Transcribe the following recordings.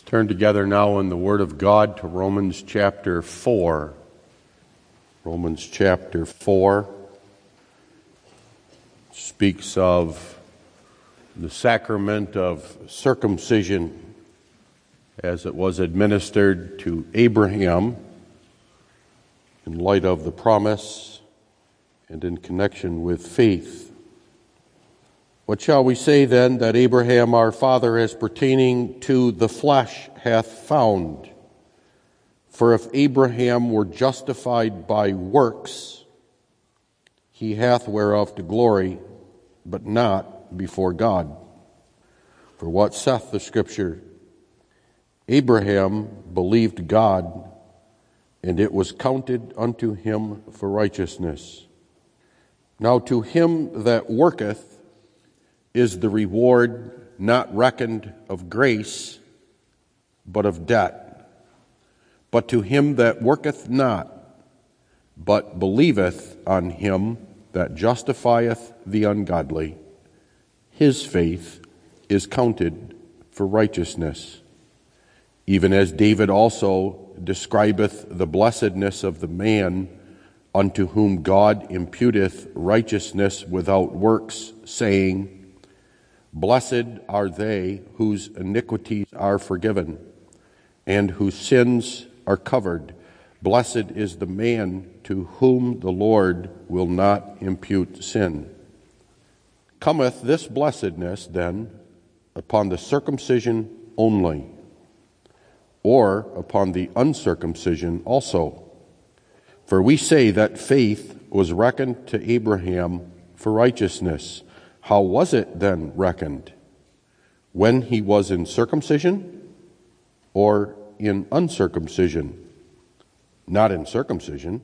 Let's turn together now in the Word of God to Romans chapter 4. Romans chapter 4 speaks of the sacrament of circumcision as it was administered to Abraham in light of the promise and in connection with faith. What shall we say then that Abraham our father, as pertaining to the flesh, hath found? For if Abraham were justified by works, he hath whereof to glory, but not before God. For what saith the Scripture? Abraham believed God, and it was counted unto him for righteousness. Now to him that worketh, is the reward not reckoned of grace, but of debt. But to him that worketh not, but believeth on him that justifieth the ungodly, his faith is counted for righteousness. Even as David also describeth the blessedness of the man unto whom God imputeth righteousness without works, saying, Blessed are they whose iniquities are forgiven and whose sins are covered. Blessed is the man to whom the Lord will not impute sin. Cometh this blessedness then upon the circumcision only, or upon the uncircumcision also? For we say that faith was reckoned to Abraham for righteousness. How was it then reckoned? When he was in circumcision or in uncircumcision? Not in circumcision,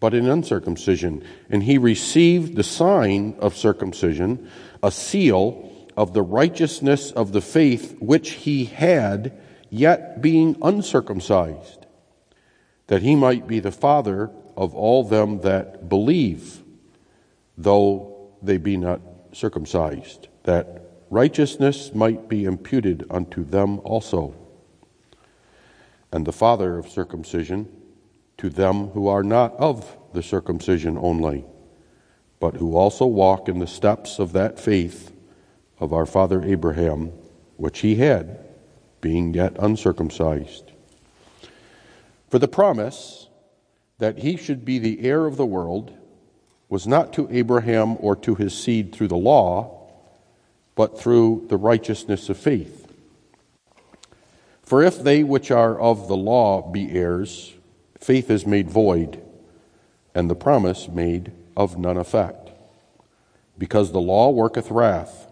but in uncircumcision. And he received the sign of circumcision, a seal of the righteousness of the faith which he had, yet being uncircumcised, that he might be the father of all them that believe, though they be not circumcised, that righteousness might be imputed unto them also, and the father of circumcision to them who are not of the circumcision only, but who also walk in the steps of that faith of our father Abraham, which he had, being yet uncircumcised. For the promise that he should be the heir of the world was not to Abraham or to his seed through the law, but through the righteousness of faith. For if they which are of the law be heirs, faith is made void, and the promise made of none effect. Because the law worketh wrath.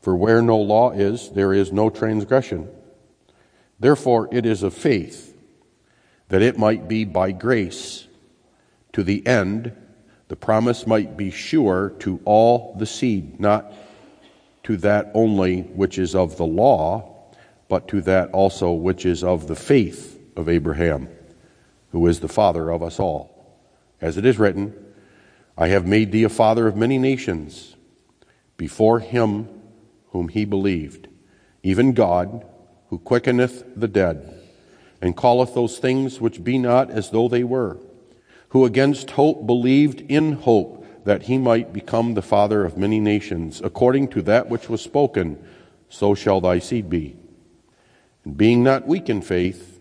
For where no law is, there is no transgression. Therefore it is of faith, that it might be by grace, to the end the promise might be sure to all the seed, not to that only which is of the law, but to that also which is of the faith of Abraham, who is the father of us all. As it is written, I have made thee a father of many nations before him whom he believed, even God, who quickeneth the dead, and calleth those things which be not as though they were who against hope believed in hope that he might become the father of many nations, according to that which was spoken, so shall thy seed be. And being not weak in faith,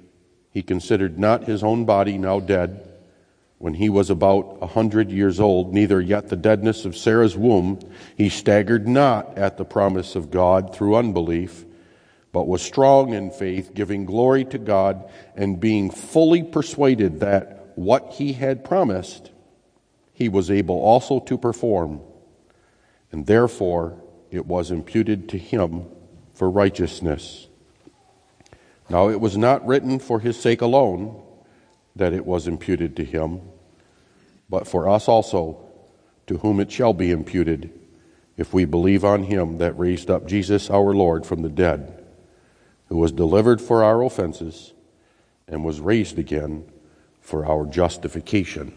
he considered not his own body now dead, when he was about a hundred years old, neither yet the deadness of Sarah's womb, he staggered not at the promise of God through unbelief, but was strong in faith, giving glory to God, and being fully persuaded that what he had promised, he was able also to perform, and therefore it was imputed to him for righteousness. Now it was not written for his sake alone that it was imputed to him, but for us also, to whom it shall be imputed, if we believe on him that raised up Jesus our Lord from the dead, who was delivered for our offenses and was raised again for our justification.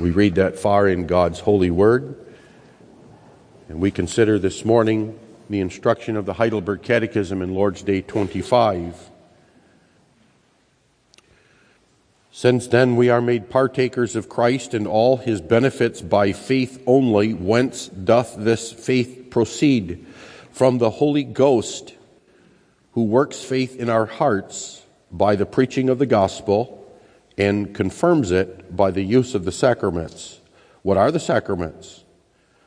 We read that far in God's holy word, and we consider this morning the instruction of the Heidelberg Catechism in Lord's Day 25. Since then we are made partakers of Christ and all his benefits by faith only, whence doth this faith proceed? From the Holy Ghost, who works faith in our hearts by the preaching of the gospel and confirms it by the use of the sacraments. What are the sacraments?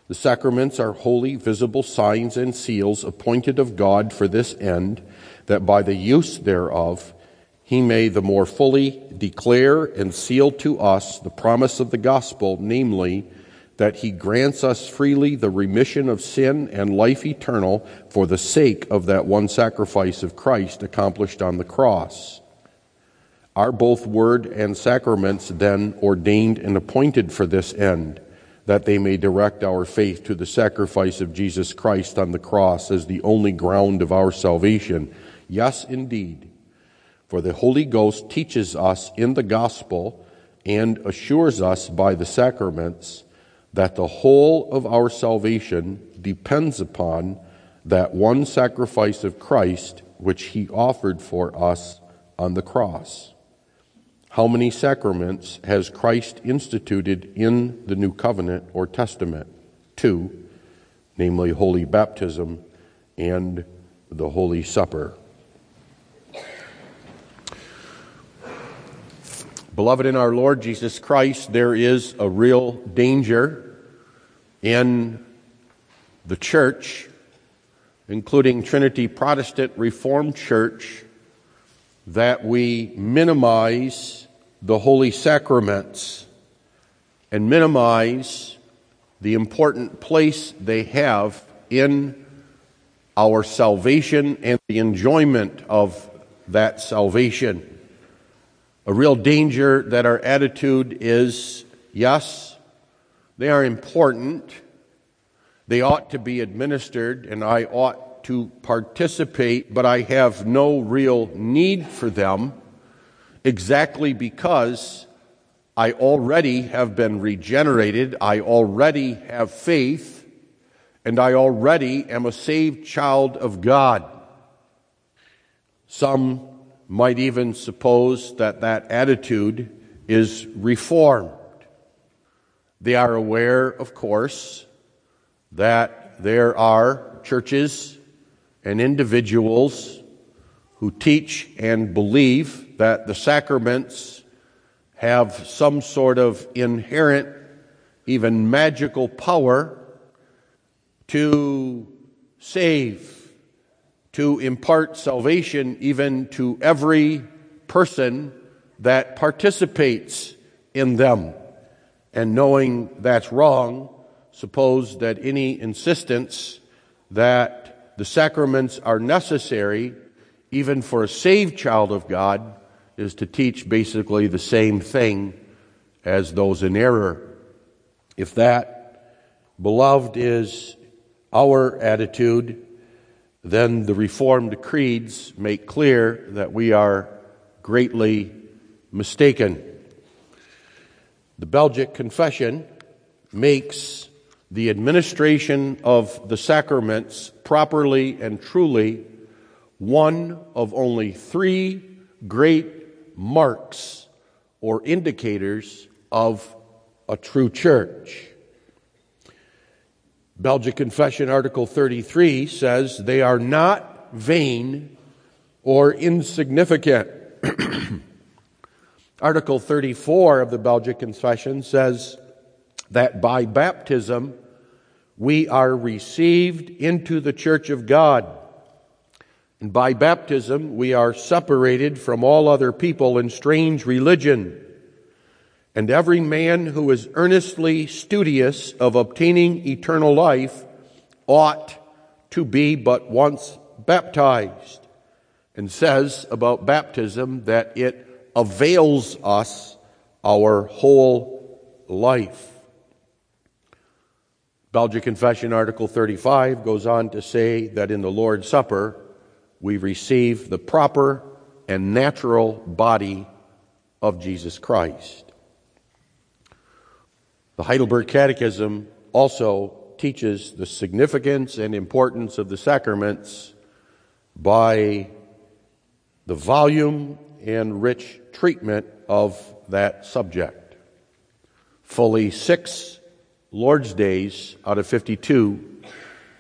The sacraments are holy, visible signs and seals appointed of God for this end, that by the use thereof, he may the more fully declare and seal to us the promise of the gospel, namely, that he grants us freely the remission of sin and life eternal for the sake of that one sacrifice of Christ accomplished on the cross. Are both word and sacraments then ordained and appointed for this end, that they may direct our faith to the sacrifice of Jesus Christ on the cross as the only ground of our salvation? Yes, indeed. For the Holy Ghost teaches us in the gospel and assures us by the sacraments that the whole of our salvation depends upon that one sacrifice of Christ which he offered for us on the cross. How many sacraments has Christ instituted in the New Covenant or Testament? Two, namely Holy Baptism and the Holy Supper. Beloved in our Lord Jesus Christ, there is a real danger in the church, including Trinity Protestant Reformed Church, that we minimize the holy sacraments and minimize the important place they have in our salvation and the enjoyment of that salvation. A real danger that our attitude is yes, they are important, they ought to be administered, and I ought to participate, but I have no real need for them exactly because I already have been regenerated, I already have faith, and I already am a saved child of God. Some might even suppose that that attitude is reformed. They are aware, of course, that there are churches and individuals who teach and believe that the sacraments have some sort of inherent, even magical power to save to impart salvation even to every person that participates in them. And knowing that's wrong, suppose that any insistence that the sacraments are necessary even for a saved child of God is to teach basically the same thing as those in error. If that, beloved, is our attitude, then the Reformed creeds make clear that we are greatly mistaken. The Belgic Confession makes the administration of the sacraments properly and truly one of only three great marks or indicators of a true church. Belgic Confession, Article 33 says they are not vain or insignificant. Article 34 of the Belgic Confession says that by baptism we are received into the church of God. And by baptism we are separated from all other people in strange religion and every man who is earnestly studious of obtaining eternal life ought to be but once baptized, and says about baptism that it avails us our whole life. Belgic Confession, Article 35, goes on to say that in the Lord's Supper we receive the proper and natural body of Jesus Christ. The Heidelberg Catechism also teaches the significance and importance of the sacraments by the volume and rich treatment of that subject. Fully six Lord's Days out of 52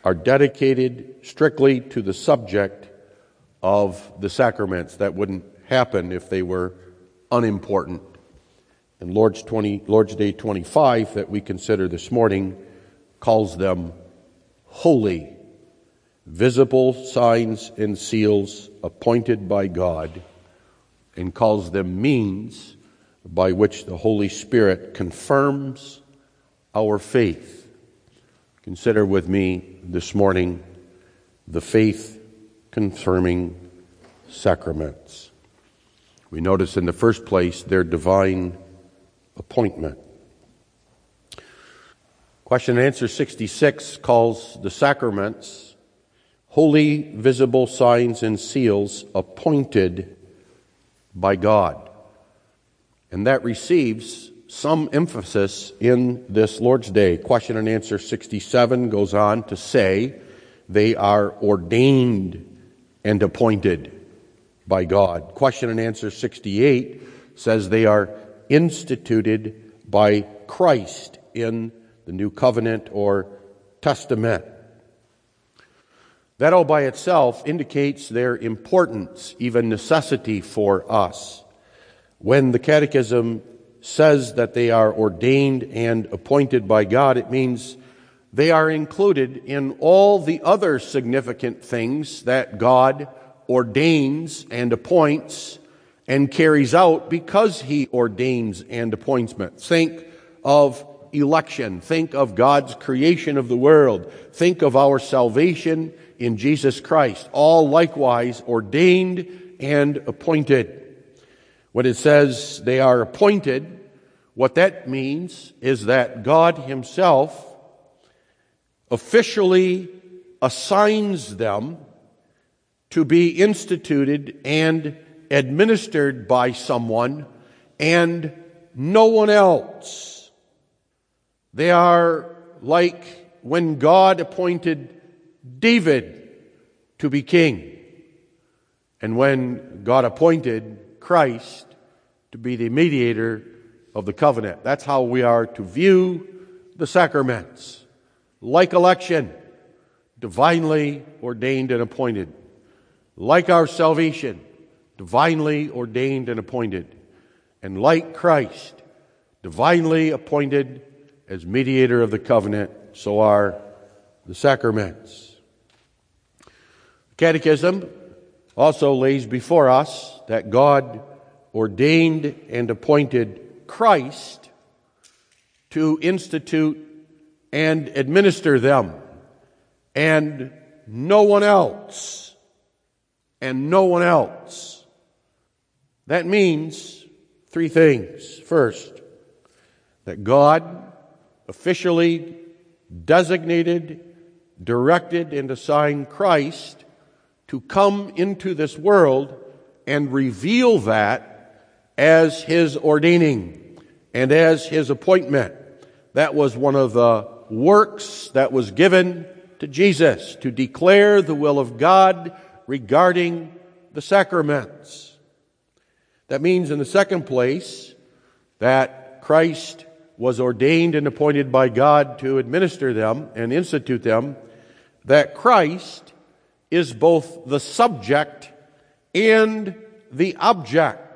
are dedicated strictly to the subject of the sacraments. That wouldn't happen if they were unimportant. And Lord's, 20, Lord's Day 25, that we consider this morning, calls them holy, visible signs and seals appointed by God, and calls them means by which the Holy Spirit confirms our faith. Consider with me this morning the faith confirming sacraments. We notice in the first place their divine appointment. Question and answer 66 calls the sacraments holy visible signs and seals appointed by God. And that receives some emphasis in this Lord's Day. Question and answer 67 goes on to say they are ordained and appointed by God. Question and answer 68 says they are instituted by Christ in the New Covenant or Testament. That all by itself indicates their importance, even necessity for us. When the Catechism says that they are ordained and appointed by God, it means they are included in all the other significant things that God ordains and appoints and carries out because he ordains and appoints men. Think of election. Think of God's creation of the world. Think of our salvation in Jesus Christ. All likewise ordained and appointed. When it says they are appointed, what that means is that God Himself officially assigns them to be instituted and administered by someone and no one else. They are like when God appointed David to be king and when God appointed Christ to be the mediator of the covenant. That's how we are to view the sacraments. Like election, divinely ordained and appointed. Like our salvation, divinely ordained and appointed, and like Christ, divinely appointed as mediator of the covenant, so are the sacraments. The Catechism also lays before us that God ordained and appointed Christ to institute and administer them, and no one else, and no one else. That means three things. First, that God officially designated, directed, and assigned Christ to come into this world and reveal that as his ordaining and as his appointment. That was one of the works that was given to Jesus to declare the will of God regarding the sacraments. That means, in the second place, that Christ was ordained and appointed by God to administer them and institute them, that Christ is both the subject and the object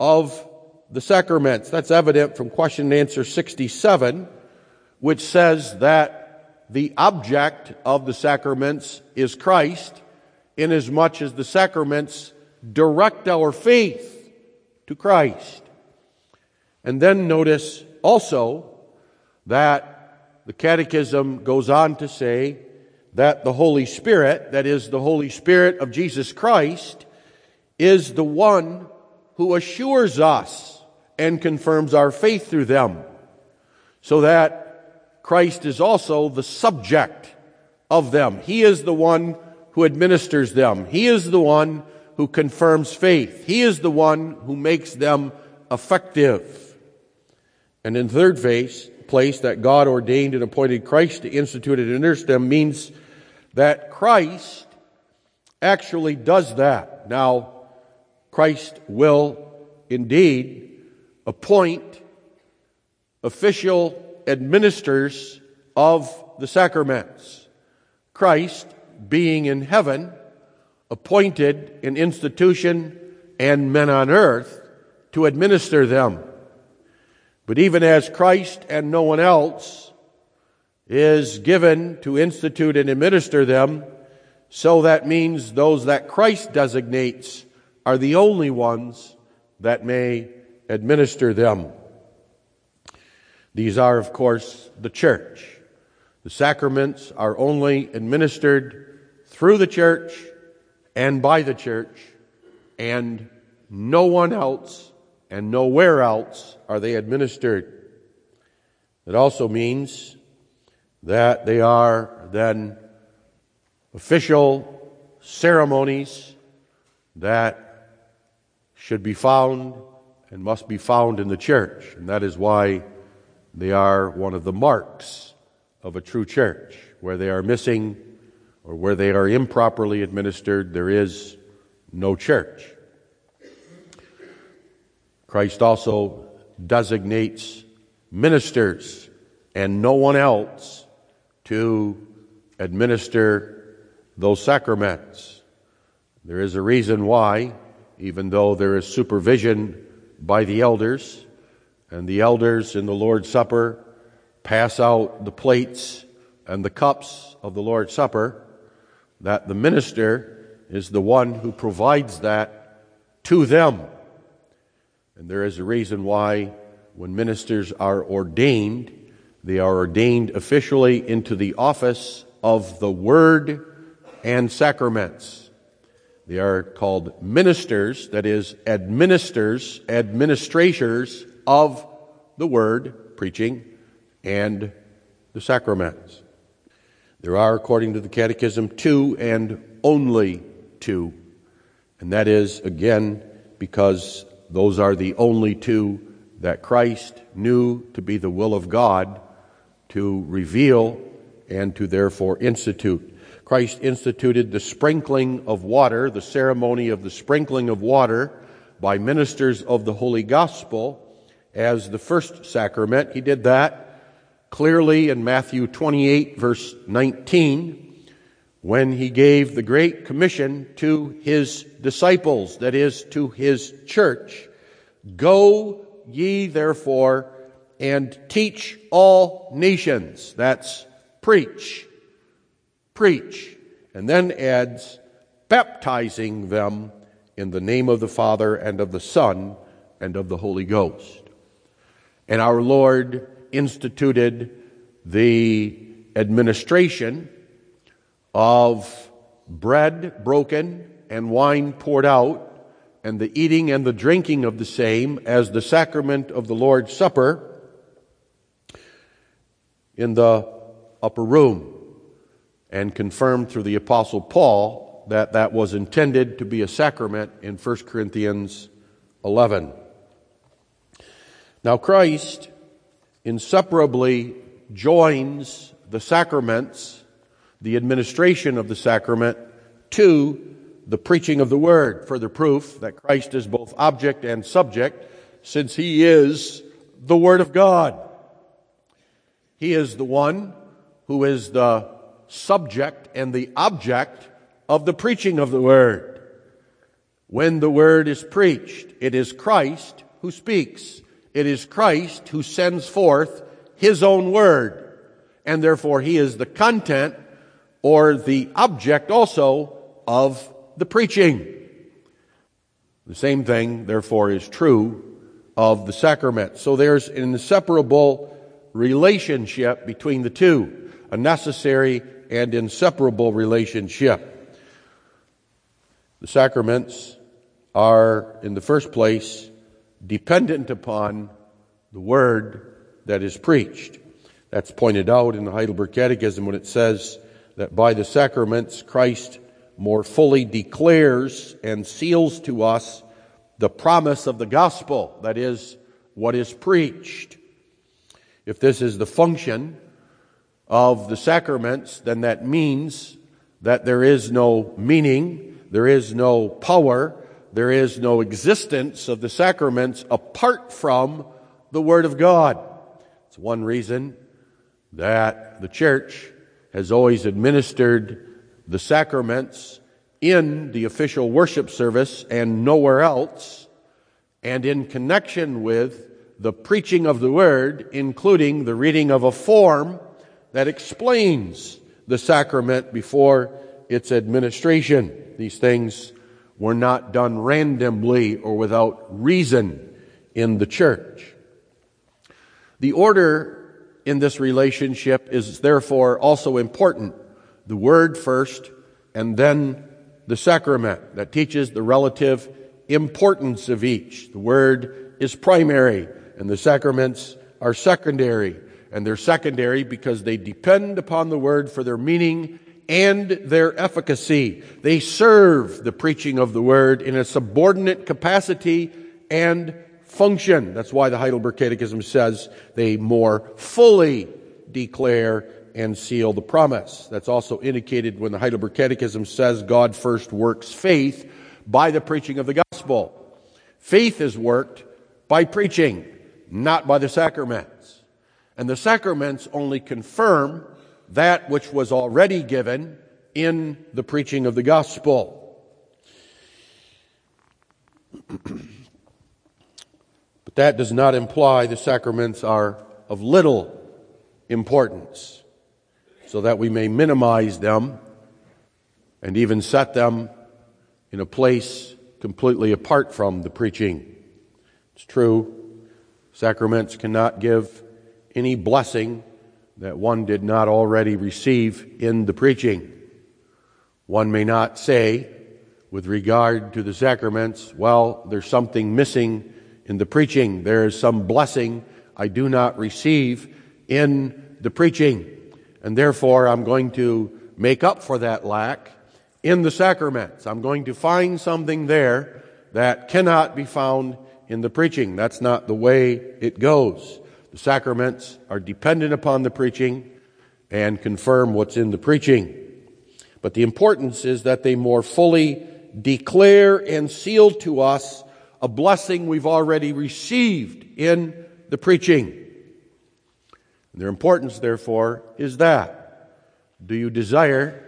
of the sacraments. That's evident from question and answer 67, which says that the object of the sacraments is Christ, inasmuch as the sacraments direct our faith to Christ. And then notice also that the Catechism goes on to say that the Holy Spirit, that is, the Holy Spirit of Jesus Christ, is the one who assures us and confirms our faith through them. So that Christ is also the subject of them. He is the one who administers them. He is the one who confirms faith. He is the one who makes them effective. And in third phase, place that God ordained and appointed Christ to institute and administer them means that Christ actually does that. Now, Christ will indeed appoint official administrators of the sacraments. Christ, being in heaven, appointed an institution and men on earth to administer them. But even as Christ and no one else is given to institute and administer them, so that means those that Christ designates are the only ones that may administer them. These are, of course, the church. The sacraments are only administered through the church and by the church, and no one else and nowhere else are they administered. It also means that they are then official ceremonies that should be found and must be found in the church. And that is why they are one of the marks of a true church. Where they are missing or where they are improperly administered, there is no church. Christ also designates ministers and no one else to administer those sacraments. There is a reason why, even though there is supervision by the elders, and the elders in the Lord's Supper pass out the plates and the cups of the Lord's Supper, that the minister is the one who provides that to them. And there is a reason why when ministers are ordained, they are ordained officially into the office of the Word and sacraments. They are called ministers, that is, administers, administrators of the Word, preaching, and the sacraments. There are, according to the Catechism, two and only two. And that is, again, because those are the only two that Christ knew to be the will of God to reveal and to therefore institute. Christ instituted the sprinkling of water, the ceremony of the sprinkling of water by ministers of the Holy Gospel as the first sacrament. He did that clearly in Matthew 28 verse 19 when he gave the Great Commission to his disciples, that is, to his church. Go ye therefore and teach all nations. That's preach. Preach. And then adds, baptizing them in the name of the Father and of the Son and of the Holy Ghost. And our Lord instituted the administration of bread broken and wine poured out, and the eating and the drinking of the same as the sacrament of the Lord's Supper in the upper room, and confirmed through the Apostle Paul that that was intended to be a sacrament in 1 Corinthians 11. Now, Christ inseparably joins the sacraments the administration of the sacrament to the preaching of the word. Further proof that Christ is both object and subject, since he is the Word of God. He is the one who is the subject and the object of the preaching of the Word. When the Word is preached, it is Christ who speaks. It is Christ who sends forth His own Word. And therefore He is the content or the object also of the preaching. The same thing, therefore, is true of the sacrament. So there's an inseparable relationship between the two, a necessary and inseparable relationship. The sacraments are, in the first place, dependent upon the word that is preached. That's pointed out in the Heidelberg Catechism when it says, that by the sacraments Christ more fully declares and seals to us the promise of the gospel, that is, what is preached. If this is the function of the sacraments, then that means that there is no meaning, there is no power, there is no existence of the sacraments apart from the Word of God. It's one reason that the church has always administered the sacraments in the official worship service and nowhere else, and in connection with the preaching of the Word, including the reading of a form that explains the sacrament before its administration. These things were not done randomly or without reason in the church. The order in this relationship is therefore also important. The word first and then the sacrament that teaches the relative importance of each. The word is primary and the sacraments are secondary. And they're secondary because they depend upon the word for their meaning and their efficacy. They serve the preaching of the word in a subordinate capacity and function. That's why the Heidelberg Catechism says they more fully declare and seal the promise. That's also indicated when the Heidelberg Catechism says God first works faith by the preaching of the gospel. Faith is worked by preaching, not by the sacraments. And the sacraments only confirm that which was already given in the preaching of the gospel. but that does not imply the sacraments are of little importance, so that we may minimize them and even set them in a place completely apart from the preaching. It's true, sacraments cannot give any blessing that one did not already receive in the preaching. One may not say, with regard to the sacraments, well, there's something missing in the preaching. There is some blessing I do not receive in the preaching. And therefore, I'm going to make up for that lack in the sacraments. I'm going to find something there that cannot be found in the preaching. That's not the way it goes. The sacraments are dependent upon the preaching and confirm what's in the preaching. But the importance is that they more fully declare and seal to us a blessing we've already received in the preaching. Their importance, therefore, is that. Do you desire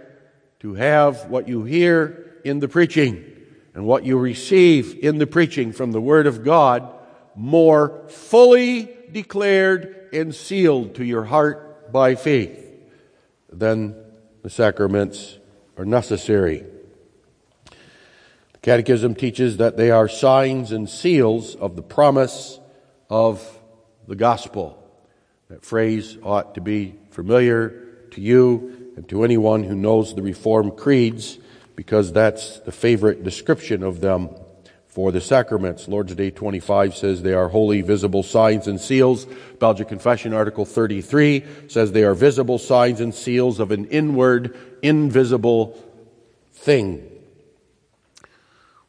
to have what you hear in the preaching and what you receive in the preaching from the Word of God more fully declared and sealed to your heart by faith, then the sacraments are necessary. The Catechism teaches that they are signs and seals of the promise of the gospel. That phrase ought to be familiar to you and to anyone who knows the Reformed creeds because that's the favorite description of them for the sacraments. Lord's Day 25 says they are holy, visible signs and seals. Belgic Confession, Article 33 says they are visible signs and seals of an inward, invisible thing.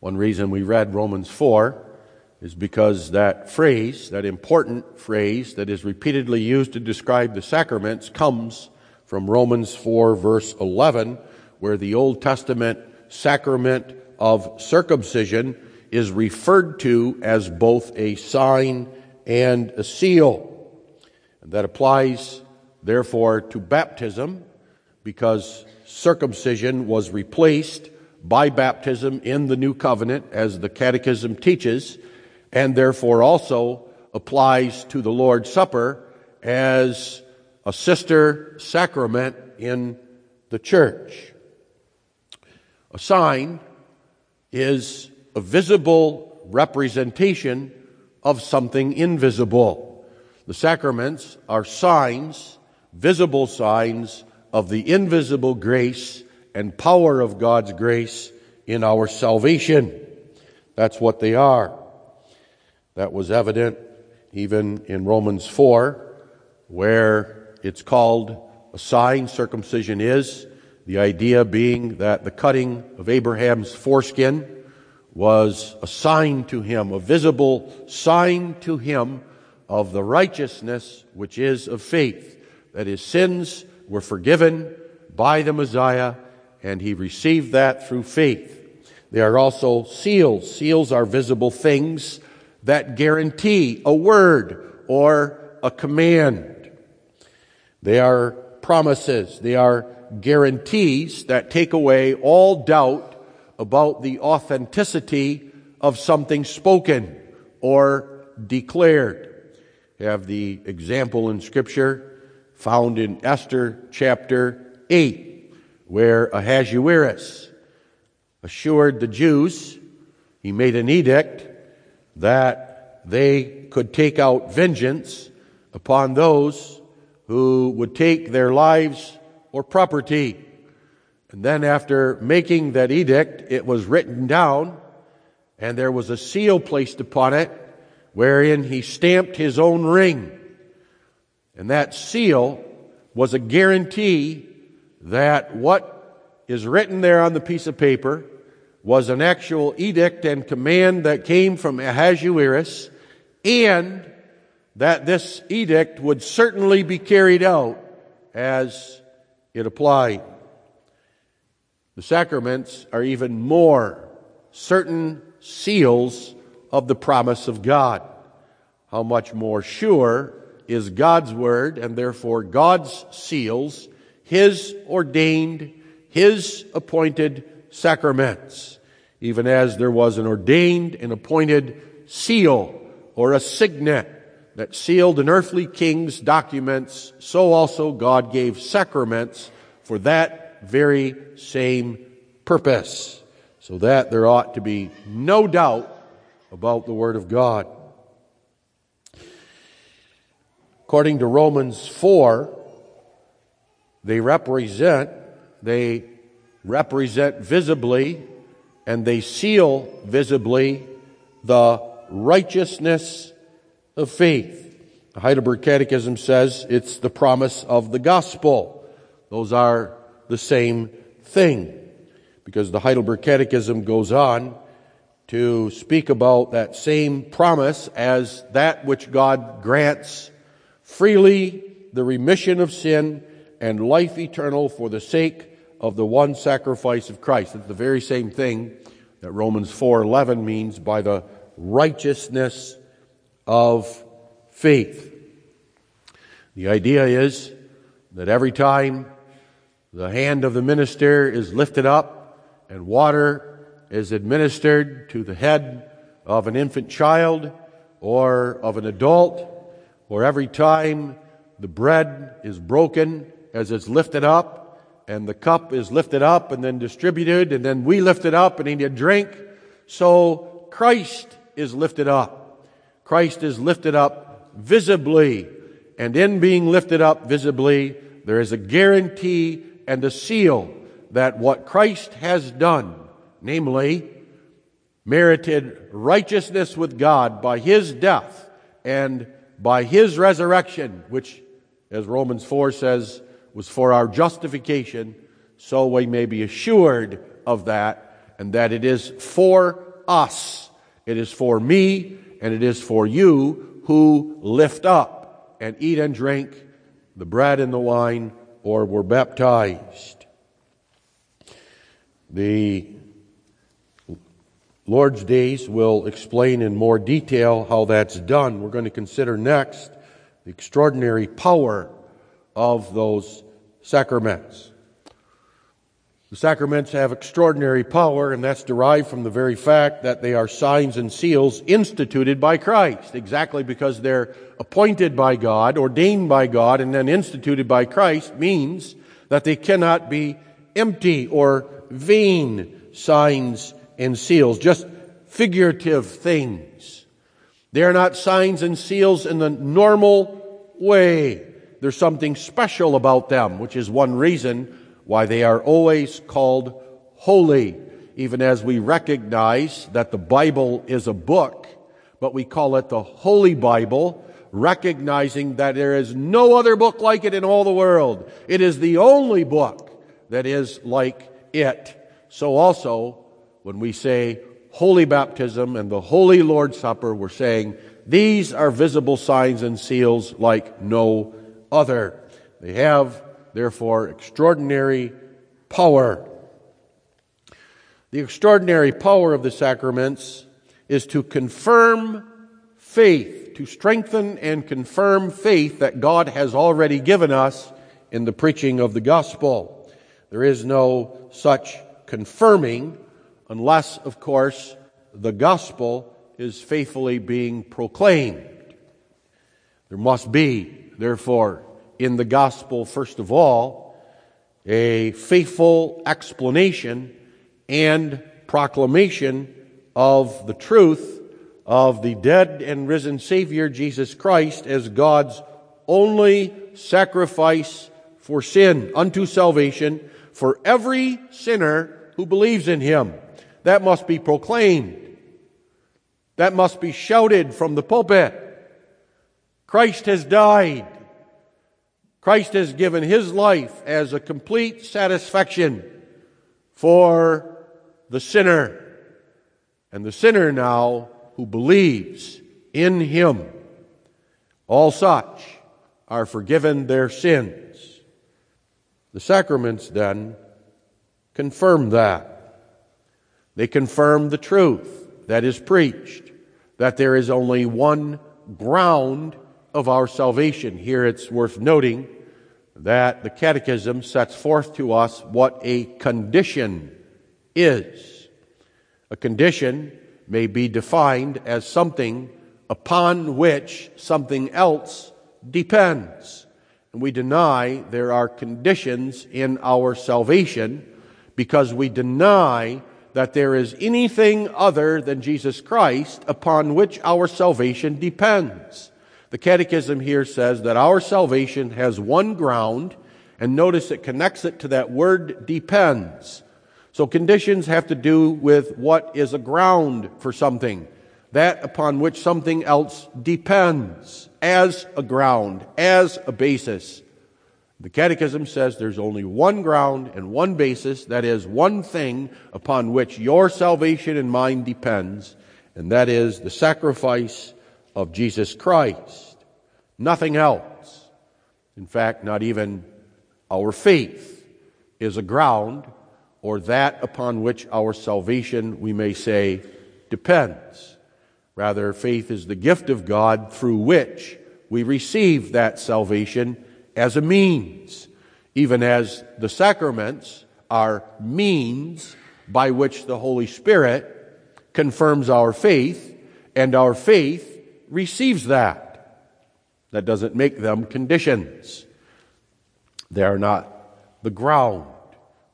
One reason we read Romans 4 is because that phrase, that important phrase that is repeatedly used to describe the sacraments, comes from Romans 4, verse 11, where the Old Testament sacrament of circumcision is referred to as both a sign and a seal. And that applies, therefore, to baptism because circumcision was replaced by baptism in the new covenant, as the Catechism teaches, and therefore also applies to the Lord's Supper as a sister sacrament in the church. A sign is a visible representation of something invisible. The sacraments are signs, visible signs of the invisible grace and power of God's grace in our salvation. That's what they are. That was evident even in Romans 4, where it's called a sign, circumcision is. The idea being that the cutting of Abraham's foreskin was a sign to him, a visible sign to him of the righteousness which is of faith. That his sins were forgiven by the Messiah, and he received that through faith. They are also seals. Seals are visible things that guarantee a word or a command. They are promises. They are guarantees that take away all doubt about the authenticity of something spoken or declared. We have the example in Scripture found in Esther chapter 8, where Ahasuerus assured the Jews, he made an edict that they could take out vengeance upon those who would take their lives or property. And then after making that edict, it was written down and there was a seal placed upon it wherein he stamped his own ring. And that seal was a guarantee that what is written there on the piece of paper was an actual edict and command that came from Ahasuerus, and that this edict would certainly be carried out as it applied. The sacraments are even more certain seals of the promise of God. How much more sure is God's word and therefore God's seals, His ordained, His appointed sacraments, even as there was an ordained and appointed seal or a signet that sealed an earthly king's documents, so also God gave sacraments for that very same purpose, so that there ought to be no doubt about the Word of God. According to Romans 4, they represent, they represent visibly and they seal visibly the righteousness of faith. The Heidelberg Catechism says it's the promise of the gospel. Those are the same thing. Because the Heidelberg Catechism goes on to speak about that same promise as that which God grants freely the remission of sin and life eternal for the sake of the one sacrifice of Christ. It's the very same thing that Romans 4:11 means by the righteousness of faith. The idea is that every time the hand of the minister is lifted up and water is administered to the head of an infant child or of an adult, or every time the bread is broken as it's lifted up and the cup is lifted up and then distributed, and then we lift it up and need a drink. So Christ is lifted up. Christ is lifted up visibly, and in being lifted up visibly, there is a guarantee and a seal that what Christ has done, namely, merited righteousness with God by his death and by his resurrection, which, as Romans 4 says, was for our justification, so we may be assured of that, and that it is for us. It is for me, and it is for you who lift up and eat and drink the bread and the wine, or were baptized. The Lord's Days will explain in more detail how that's done. We're going to consider next the extraordinary power of those sacraments. The sacraments have extraordinary power, and that's derived from the very fact that they are signs and seals instituted by Christ, exactly because they're appointed by God, ordained by God, and then instituted by Christ means that they cannot be empty or vain signs and seals, just figurative things. They are not signs and seals in the normal way. There's something special about them, which is one reason why they are always called holy, even as we recognize that the Bible is a book, but we call it the Holy Bible, recognizing that there is no other book like it in all the world. It is the only book that is like it. So also, when we say holy baptism and the holy Lord's Supper, we're saying These are visible signs and seals like no other. They have, therefore, extraordinary power. The extraordinary power of the sacraments is to confirm faith, to strengthen and confirm faith that God has already given us in the preaching of the gospel. There is no such confirming unless, of course, the gospel is faithfully being proclaimed. There must be, therefore, in the gospel, first of all, a faithful explanation and proclamation of the truth of the dead and risen Savior Jesus Christ as God's only sacrifice for sin unto salvation for every sinner who believes in him. That must be proclaimed. That must be shouted from the pulpit. Christ has died. Christ has given his life as a complete satisfaction for the sinner. And the sinner now who believes in him, all such are forgiven their sins. The sacraments then confirm that. They confirm the truth that is preached, that there is only one ground of our salvation. Here it's worth noting that the Catechism sets forth to us what a condition is. A condition may be defined as something upon which something else depends. And we deny there are conditions in our salvation because we deny that there is anything other than Jesus Christ upon which our salvation depends. The Catechism here says that our salvation has one ground, and notice it connects it to that word depends. So conditions have to do with what is a ground for something, that upon which something else depends as a ground, as a basis. The Catechism says there's only one ground and one basis, that is, one thing upon which your salvation and mine depends, and that is the sacrifice of Jesus Christ. Nothing else. In fact, not even our faith is a ground or that upon which our salvation, we may say, depends. Rather, faith is the gift of God through which we receive that salvation as a means, even as the sacraments are means by which the Holy Spirit confirms our faith, and our faith receives that. That doesn't make them conditions. They are not the ground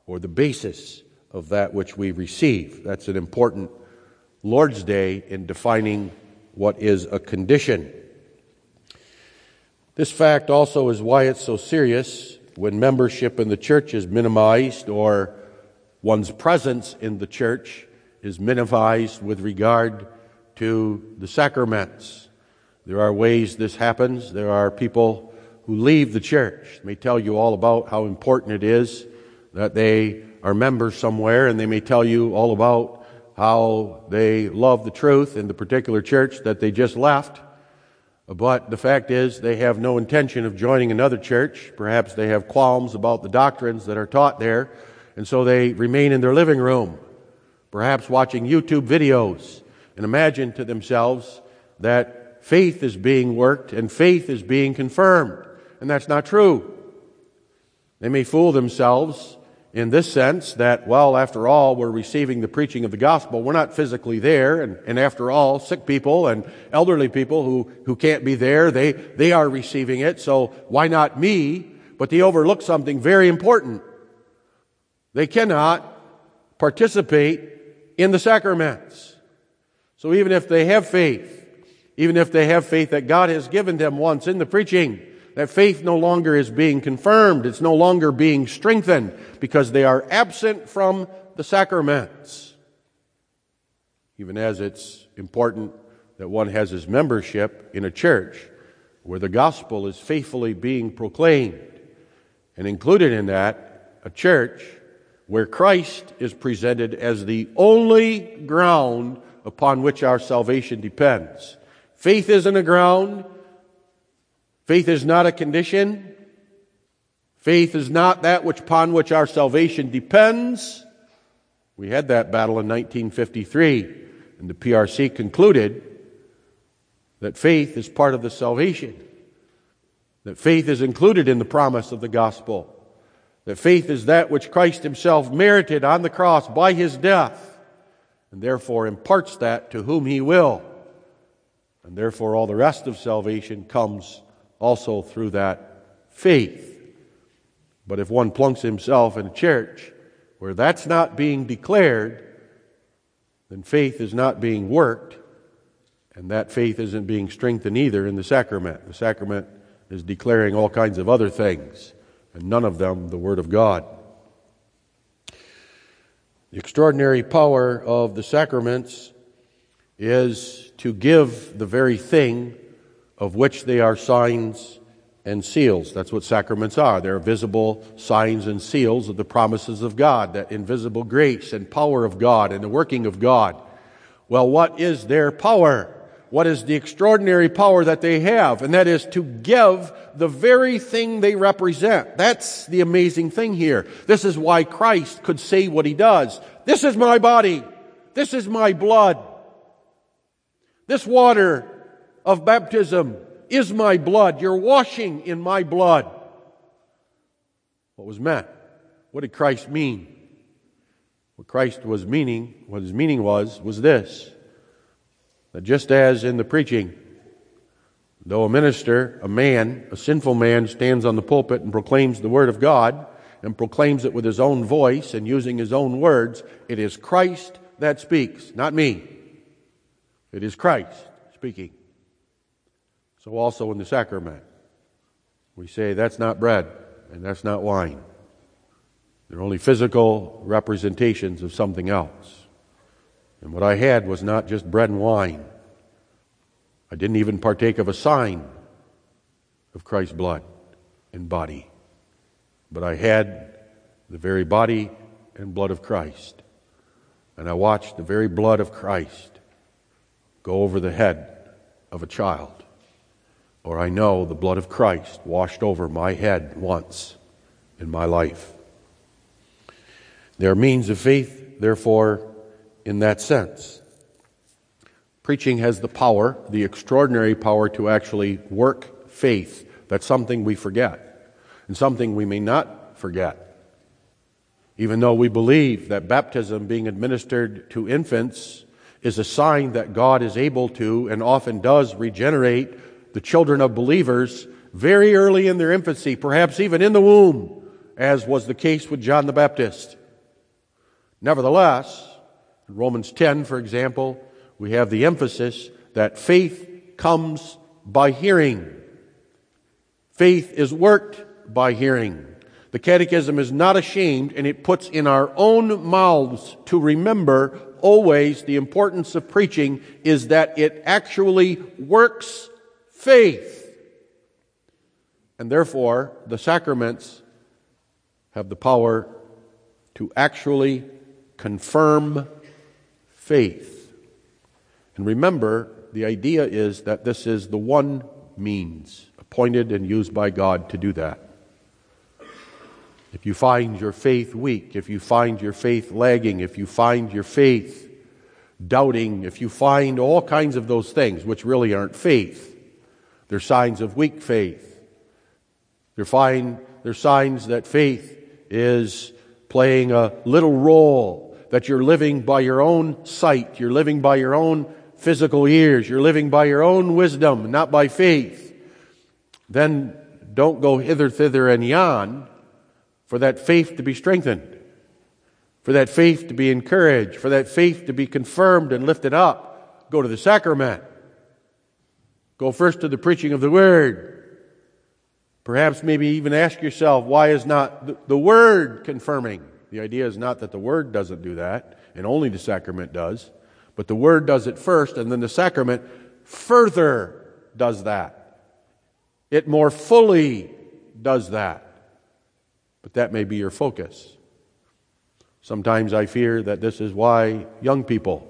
or the basis of that which we receive. That's an important Lord's Day in defining what is a condition. This fact also is why it's so serious when membership in the church is minimized or one's presence in the church is minimized with regard to the sacraments. There are ways this happens. There are people who leave the church. They may tell you all about how important it is that they are members somewhere and they may tell you all about how they love the truth in the particular church that they just left. But the fact is, they have no intention of joining another church. Perhaps they have qualms about the doctrines that are taught there, and so they remain in their living room, perhaps watching YouTube videos, and imagine to themselves that faith is being worked and faith is being confirmed. And that's not true. They may fool themselves in this sense that, well, after all, we're receiving the preaching of the gospel. We're not physically there. And, and after all, sick people and elderly people who, who can't be there, they, they are receiving it. So why not me? But they overlook something very important. They cannot participate in the sacraments. So even if they have faith, even if they have faith that God has given them once in the preaching, that faith no longer is being confirmed. It's no longer being strengthened because they are absent from the sacraments. Even as it's important that one has his membership in a church where the gospel is faithfully being proclaimed. And included in that, a church where Christ is presented as the only ground upon which our salvation depends. Faith isn't a ground. Faith is not a condition. Faith is not that which upon which our salvation depends. We had that battle in 1953, and the PRC concluded that faith is part of the salvation, that faith is included in the promise of the gospel, that faith is that which Christ Himself merited on the cross by His death, and therefore imparts that to whom He will. And therefore, all the rest of salvation comes also through that faith. But if one plunks himself in a church where that's not being declared, then faith is not being worked, and that faith isn't being strengthened either in the sacrament. The sacrament is declaring all kinds of other things, and none of them the Word of God. The extraordinary power of the sacraments is to give the very thing of which they are signs and seals. That's what sacraments are. They're visible signs and seals of the promises of God, that invisible grace and power of God and the working of God. Well, what is their power? What is the extraordinary power that they have? And that is to give the very thing they represent. That's the amazing thing here. This is why Christ could say what he does. This is my body. This is my blood. This water of baptism is my blood. You're washing in my blood. What was meant? What did Christ mean? What Christ was meaning, what his meaning was, was this. That just as in the preaching, though a minister, a man, a sinful man stands on the pulpit and proclaims the word of God, and proclaims it with his own voice and using his own words, it is Christ that speaks, not me. It is Christ speaking. So also in the sacrament, we say that's not bread and that's not wine. They're only physical representations of something else. And what I had was not just bread and wine. I didn't even partake of a sign of Christ's blood and body. But I had the very body and blood of Christ. And I watched the very blood of Christ go over the head of a child or I know the blood of Christ washed over my head once in my life. There are means of faith, therefore, in that sense. Preaching has the power, the extraordinary power to actually work faith. That's something we forget, and something we may not forget. Even though we believe that baptism being administered to infants is a sign that God is able to and often does regenerate the children of believers very early in their infancy, perhaps even in the womb, as was the case with John the Baptist. Nevertheless, in Romans 10, for example, we have the emphasis that faith comes by hearing. Faith is worked by hearing. The Catechism is not ashamed and it puts in our own mouths to remember always the importance of preaching is that it actually works faith. And therefore, the sacraments have the power to actually confirm faith. And remember, the idea is that this is the one means appointed and used by God to do that. If you find your faith weak, if you find your faith lagging, if you find your faith doubting, if you find all kinds of those things which really aren't faith, they're signs of weak faith. They're, fine, they're signs that faith is playing a little role, that you're living by your own sight, you're living by your own physical ears, you're living by your own wisdom, not by faith. Then don't go hither, thither, and yon for that faith to be strengthened, for that faith to be encouraged, for that faith to be confirmed and lifted up. Go to the sacrament. Go first to the preaching of the Word. Perhaps maybe even ask yourself, why is not the Word confirming? The idea is not that the Word doesn't do that, and only the sacrament does, but the Word does it first, and then the sacrament further does that. It more fully does that. But that may be your focus. Sometimes I fear that this is why young people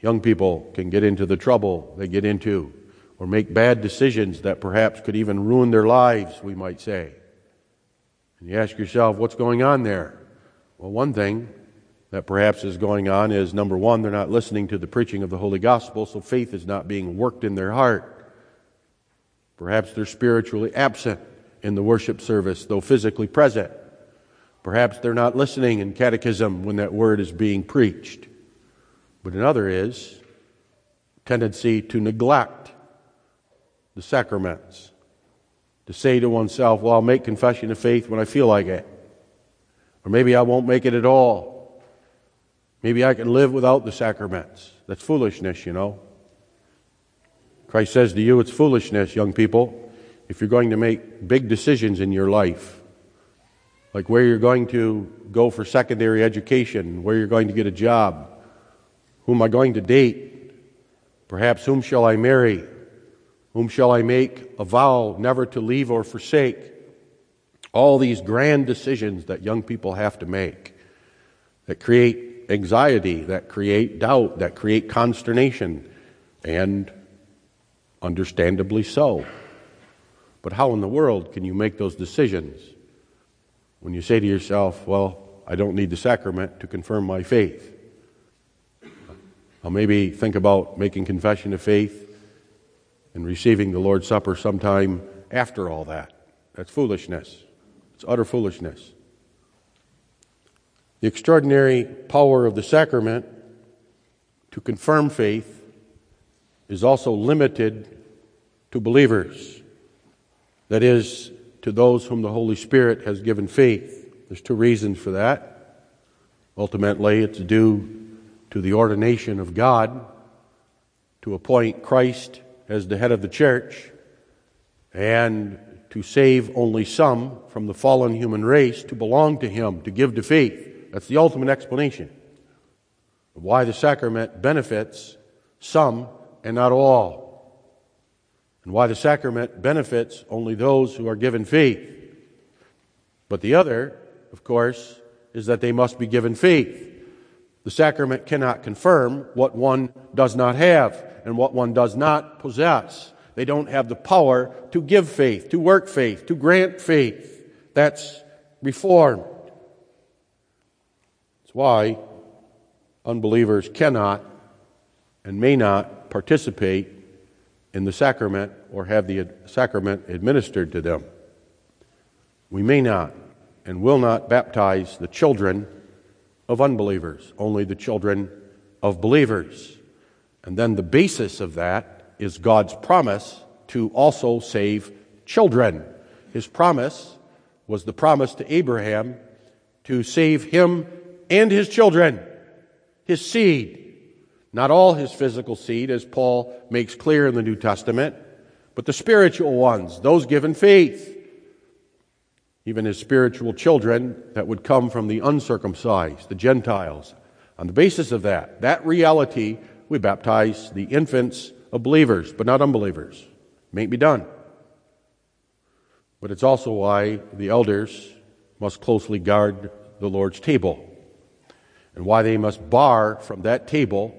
Young people can get into the trouble they get into or make bad decisions that perhaps could even ruin their lives, we might say. And you ask yourself, what's going on there? Well, one thing that perhaps is going on is number one, they're not listening to the preaching of the Holy Gospel, so faith is not being worked in their heart. Perhaps they're spiritually absent in the worship service, though physically present. Perhaps they're not listening in catechism when that word is being preached. But another is tendency to neglect the sacraments. To say to oneself, well, I'll make confession of faith when I feel like it. Or maybe I won't make it at all. Maybe I can live without the sacraments. That's foolishness, you know. Christ says to you, it's foolishness, young people, if you're going to make big decisions in your life, like where you're going to go for secondary education, where you're going to get a job, whom am I going to date, perhaps whom shall I marry, whom shall I make a vow never to leave or forsake. All these grand decisions that young people have to make that create anxiety, that create doubt, that create consternation, and understandably so. But how in the world can you make those decisions when you say to yourself, Well, I don't need the sacrament to confirm my faith? I'll maybe think about making confession of faith and receiving the Lord's Supper sometime after all that. That's foolishness. It's utter foolishness. The extraordinary power of the sacrament to confirm faith is also limited to believers. That is, to those whom the Holy Spirit has given faith. There's two reasons for that. Ultimately, it's due to the ordination of God to appoint Christ as the head of the church and to save only some from the fallen human race to belong to Him, to give to faith. That's the ultimate explanation of why the sacrament benefits some and not all, and why the sacrament benefits only those who are given faith. But the other, of course, is that they must be given faith. The sacrament cannot confirm what one does not have and what one does not possess. They don't have the power to give faith, to work faith, to grant faith. That's reformed. That's why unbelievers cannot and may not participate in the sacrament or have the sacrament administered to them. We may not and will not baptize the children of unbelievers, only the children of believers. And then the basis of that is God's promise to also save children. His promise was the promise to Abraham to save him and his children, his seed. Not all his physical seed, as Paul makes clear in the New Testament, but the spiritual ones, those given faith. Even his spiritual children that would come from the uncircumcised, the Gentiles. On the basis of that, that reality, we baptize the infants of believers, but not unbelievers. May be done. But it's also why the elders must closely guard the Lord's table, and why they must bar from that table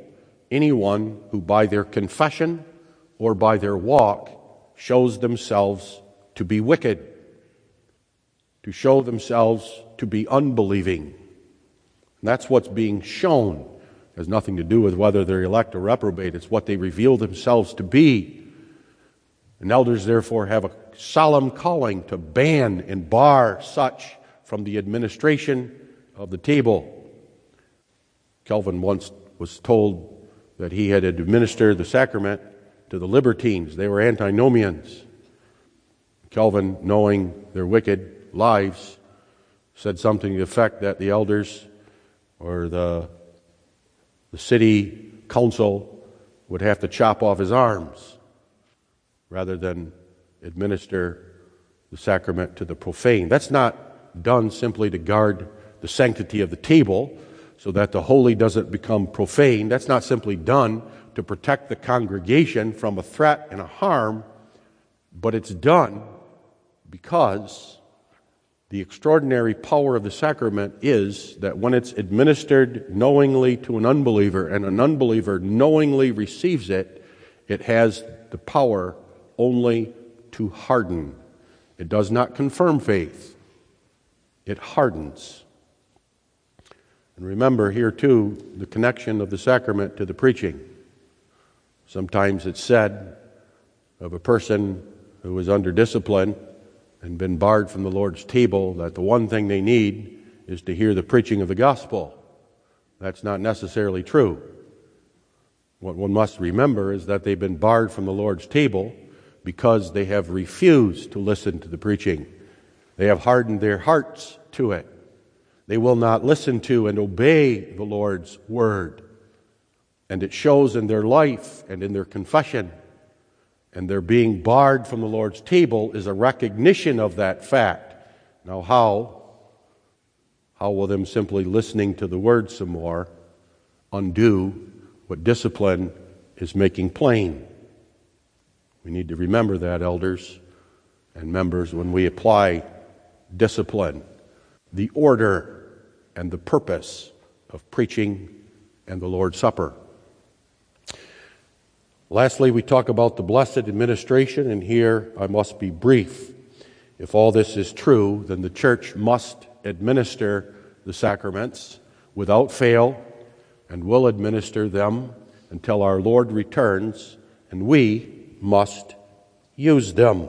anyone who by their confession or by their walk shows themselves to be wicked, to show themselves to be unbelieving. And that's what's being shown. It has nothing to do with whether they're elect or reprobate. It's what they reveal themselves to be. And elders, therefore, have a solemn calling to ban and bar such from the administration of the table. Calvin once was told that he had administered the sacrament to the libertines. They were antinomians. Calvin, knowing their wicked lives, said something to the effect that the elders or the, the city council would have to chop off his arms rather than administer the sacrament to the profane. That's not done simply to guard the sanctity of the table so that the holy doesn't become profane. That's not simply done to protect the congregation from a threat and a harm, but it's done because The extraordinary power of the sacrament is that when it's administered knowingly to an unbeliever and an unbeliever knowingly receives it, it has the power only to harden. It does not confirm faith, it hardens. And remember here too the connection of the sacrament to the preaching. Sometimes it's said of a person who is under discipline and been barred from the Lord's table that the one thing they need is to hear the preaching of the gospel. That's not necessarily true. What one must remember is that they've been barred from the Lord's table because they have refused to listen to the preaching. They have hardened their hearts to it. They will not listen to and obey the Lord's word. And it shows in their life and in their confession and their being barred from the Lord's table is a recognition of that fact. Now, how? How will them simply listening to the word some more undo what discipline is making plain? We need to remember that, elders and members, when we apply discipline, the order and the purpose of preaching and the Lord's Supper. Lastly, we talk about the blessed administration, and here I must be brief. If all this is true, then the church must administer the sacraments without fail and will administer them until our Lord returns, and we must use them.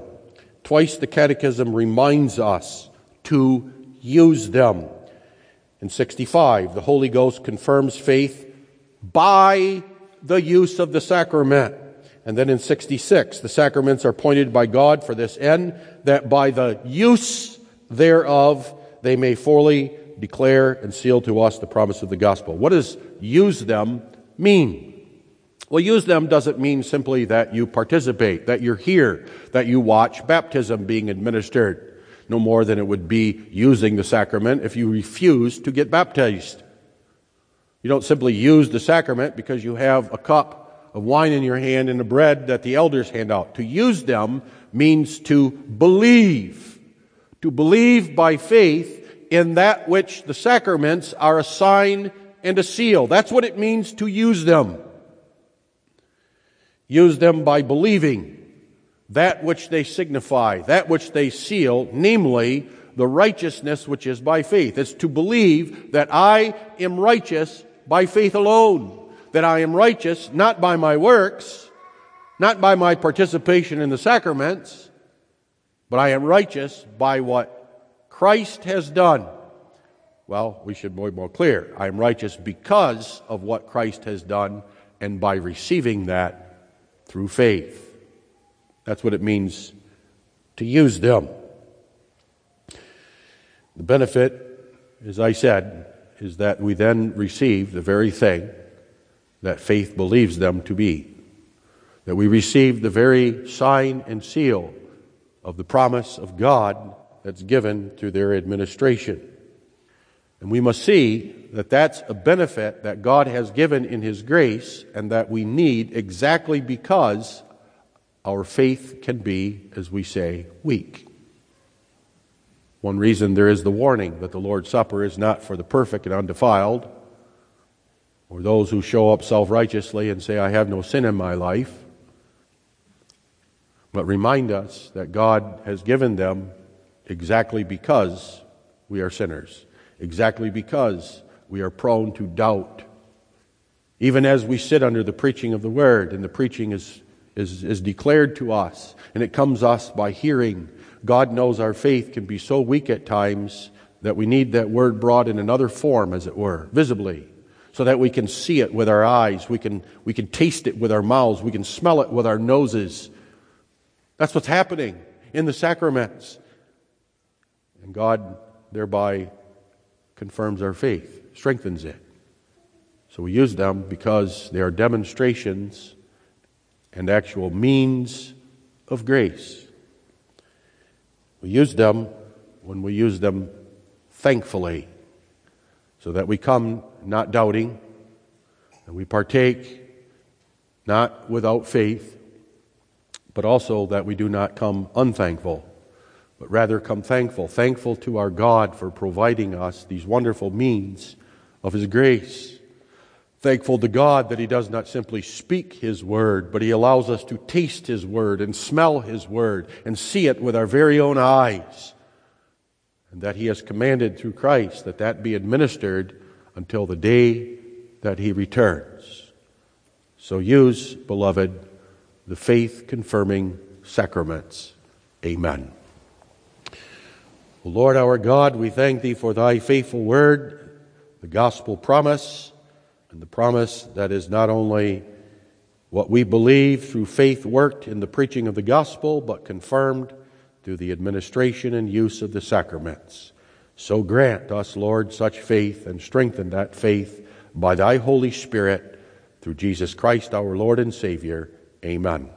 Twice the Catechism reminds us to use them. In 65, the Holy Ghost confirms faith by the use of the sacrament. And then in 66, the sacraments are appointed by God for this end, that by the use thereof they may fully declare and seal to us the promise of the gospel. What does use them mean? Well, use them doesn't mean simply that you participate, that you're here, that you watch baptism being administered. No more than it would be using the sacrament if you refuse to get baptized. You don't simply use the sacrament because you have a cup of wine in your hand and the bread that the elders hand out. To use them means to believe. To believe by faith in that which the sacraments are a sign and a seal. That's what it means to use them. Use them by believing that which they signify, that which they seal, namely the righteousness which is by faith. It's to believe that I am righteous by faith alone, that I am righteous not by my works, not by my participation in the sacraments, but I am righteous by what Christ has done. Well, we should be more clear. I am righteous because of what Christ has done and by receiving that through faith. That's what it means to use them. The benefit, as I said, is that we then receive the very thing that faith believes them to be. That we receive the very sign and seal of the promise of God that's given through their administration. And we must see that that's a benefit that God has given in His grace and that we need exactly because our faith can be, as we say, weak. One reason there is the warning that the Lord's Supper is not for the perfect and undefiled, or those who show up self righteously and say, I have no sin in my life, but remind us that God has given them exactly because we are sinners, exactly because we are prone to doubt. Even as we sit under the preaching of the Word, and the preaching is, is, is declared to us, and it comes us by hearing God knows our faith can be so weak at times that we need that word brought in another form, as it were, visibly, so that we can see it with our eyes, we can, we can taste it with our mouths, we can smell it with our noses. That's what's happening in the sacraments. And God thereby confirms our faith, strengthens it. So we use them because they are demonstrations and actual means of grace. We use them when we use them thankfully, so that we come not doubting, and we partake not without faith, but also that we do not come unthankful, but rather come thankful, thankful to our God for providing us these wonderful means of His grace. Thankful to God that He does not simply speak His word, but He allows us to taste His word and smell His word and see it with our very own eyes. And that He has commanded through Christ that that be administered until the day that He returns. So use, beloved, the faith confirming sacraments. Amen. Lord our God, we thank Thee for Thy faithful word, the gospel promise and the promise that is not only what we believe through faith worked in the preaching of the gospel, but confirmed through the administration and use of the sacraments. So grant us, Lord, such faith and strengthen that faith by thy Holy Spirit through Jesus Christ our Lord and Savior. Amen.